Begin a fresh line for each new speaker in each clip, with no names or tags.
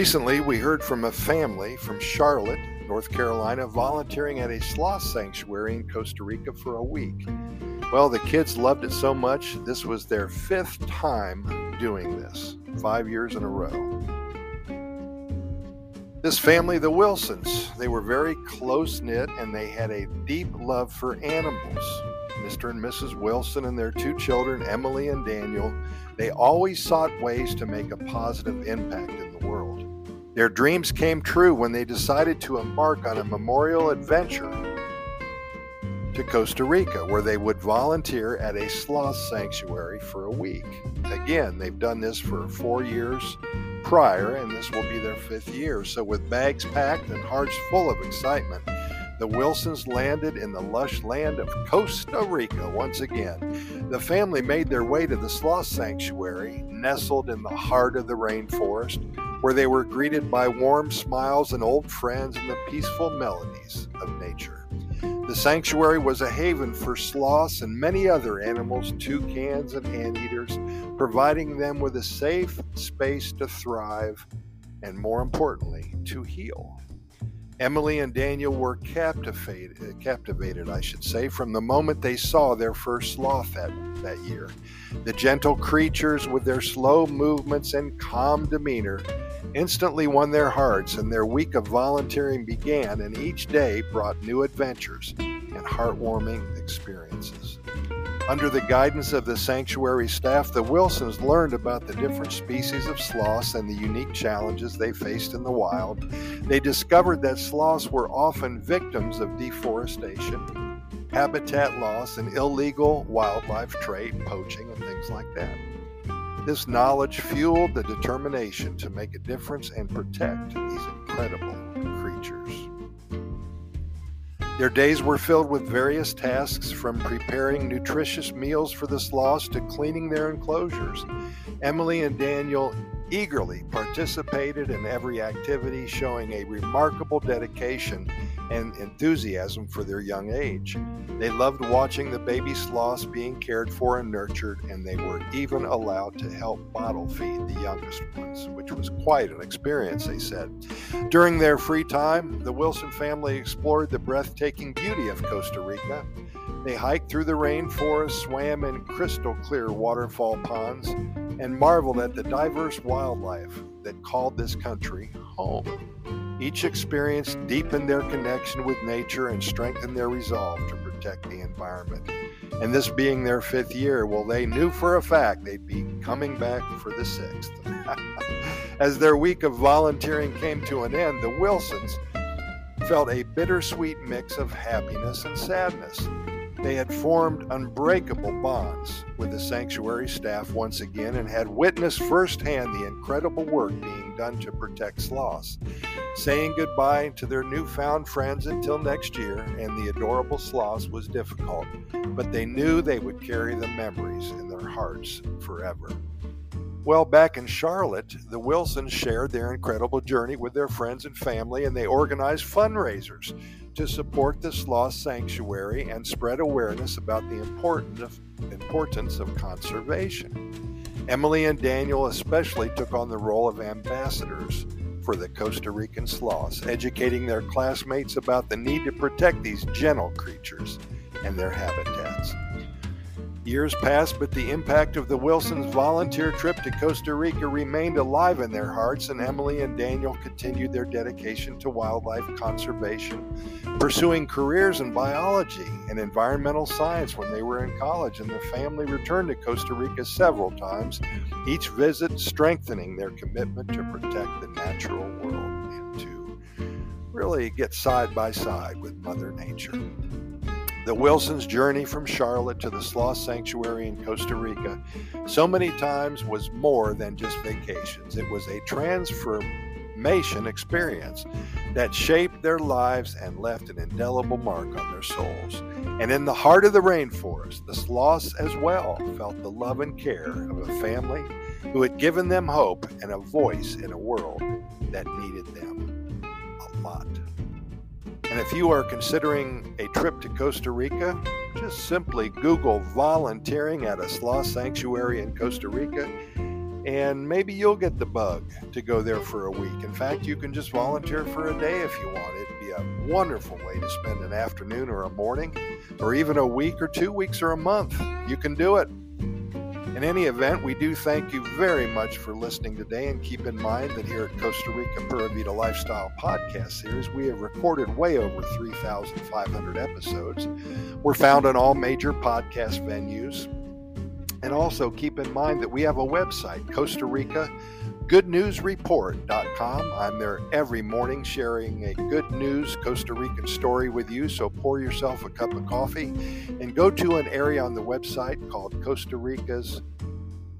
Recently, we heard from a family from Charlotte, North Carolina, volunteering at a sloth sanctuary in Costa Rica for a week. Well, the kids loved it so much, this was their fifth time doing this, five years in a row. This family, the Wilsons, they were very close knit and they had a deep love for animals. Mr. and Mrs. Wilson and their two children, Emily and Daniel, they always sought ways to make a positive impact. Their dreams came true when they decided to embark on a memorial adventure to Costa Rica, where they would volunteer at a sloth sanctuary for a week. Again, they've done this for four years prior, and this will be their fifth year. So, with bags packed and hearts full of excitement, the Wilsons landed in the lush land of Costa Rica once again. The family made their way to the sloth sanctuary, nestled in the heart of the rainforest, where they were greeted by warm smiles and old friends and the peaceful melodies of nature. The sanctuary was a haven for sloths and many other animals, toucans and anteaters, providing them with a safe space to thrive and, more importantly, to heal. Emily and Daniel were captivated, captivated, I should say, from the moment they saw their first sloth that, that year. The gentle creatures, with their slow movements and calm demeanor, instantly won their hearts, and their week of volunteering began, and each day brought new adventures and heartwarming experiences. Under the guidance of the sanctuary staff, the Wilsons learned about the different species of sloths and the unique challenges they faced in the wild. They discovered that sloths were often victims of deforestation, habitat loss, and illegal wildlife trade, poaching, and things like that. This knowledge fueled the determination to make a difference and protect these incredible creatures. Their days were filled with various tasks from preparing nutritious meals for the sloths to cleaning their enclosures. Emily and Daniel eagerly participated in every activity, showing a remarkable dedication and enthusiasm for their young age. They loved watching the baby sloths being cared for and nurtured, and they were even allowed to help bottle feed the youngest ones, which was quite an experience, they said. During their free time, the Wilson family explored the breathtaking beauty of Costa Rica. They hiked through the rainforest, swam in crystal clear waterfall ponds, and marveled at the diverse wildlife that called this country home. Each experience deepened their connection with nature and strengthened their resolve to protect the environment. And this being their fifth year, well, they knew for a fact they'd be coming back for the sixth. As their week of volunteering came to an end, the Wilsons felt a bittersweet mix of happiness and sadness. They had formed unbreakable bonds with the sanctuary staff once again and had witnessed firsthand the incredible work being done to protect sloths. Saying goodbye to their newfound friends until next year and the adorable sloths was difficult, but they knew they would carry the memories in their hearts forever. Well, back in Charlotte, the Wilsons shared their incredible journey with their friends and family, and they organized fundraisers to support the sloth sanctuary and spread awareness about the importance of conservation. Emily and Daniel especially took on the role of ambassadors for the Costa Rican sloths, educating their classmates about the need to protect these gentle creatures and their habitats. Years passed, but the impact of the Wilsons' volunteer trip to Costa Rica remained alive in their hearts, and Emily and Daniel continued their dedication to wildlife conservation, pursuing careers in biology and environmental science when they were in college. And the family returned to Costa Rica several times, each visit strengthening their commitment to protect the natural world and to really get side by side with Mother Nature. The Wilsons' journey from Charlotte to the Sloth Sanctuary in Costa Rica so many times was more than just vacations. It was a transformation experience that shaped their lives and left an indelible mark on their souls. And in the heart of the rainforest, the sloths as well felt the love and care of a family who had given them hope and a voice in a world that needed them a lot. And if you are considering a trip to Costa Rica, just simply Google volunteering at a sloth sanctuary in Costa Rica, and maybe you'll get the bug to go there for a week. In fact, you can just volunteer for a day if you want. It'd be a wonderful way to spend an afternoon or a morning, or even a week or two weeks or a month. You can do it. In any event, we do thank you very much for listening today, and keep in mind that here at Costa Rica Pura Vida Lifestyle Podcast Series, we have recorded way over 3,500 episodes. We're found on all major podcast venues. And also keep in mind that we have a website, Costa Rica goodnewsreport.com. I'm there every morning sharing a good news Costa Rican story with you. So pour yourself a cup of coffee and go to an area on the website called Costa Rica's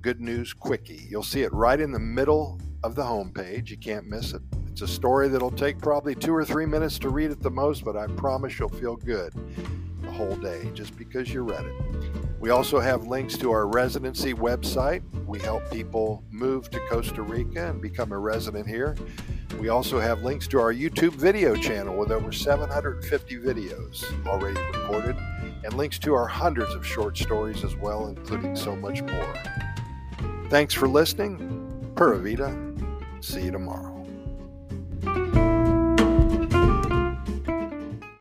Good News Quickie. You'll see it right in the middle of the homepage. You can't miss it. It's a story that'll take probably two or three minutes to read at the most, but I promise you'll feel good the whole day just because you read it. We also have links to our residency website. We help people move to Costa Rica and become a resident here. We also have links to our YouTube video channel with over 750 videos already recorded, and links to our hundreds of short stories as well, including so much more. Thanks for listening. Pura Vida. See you tomorrow.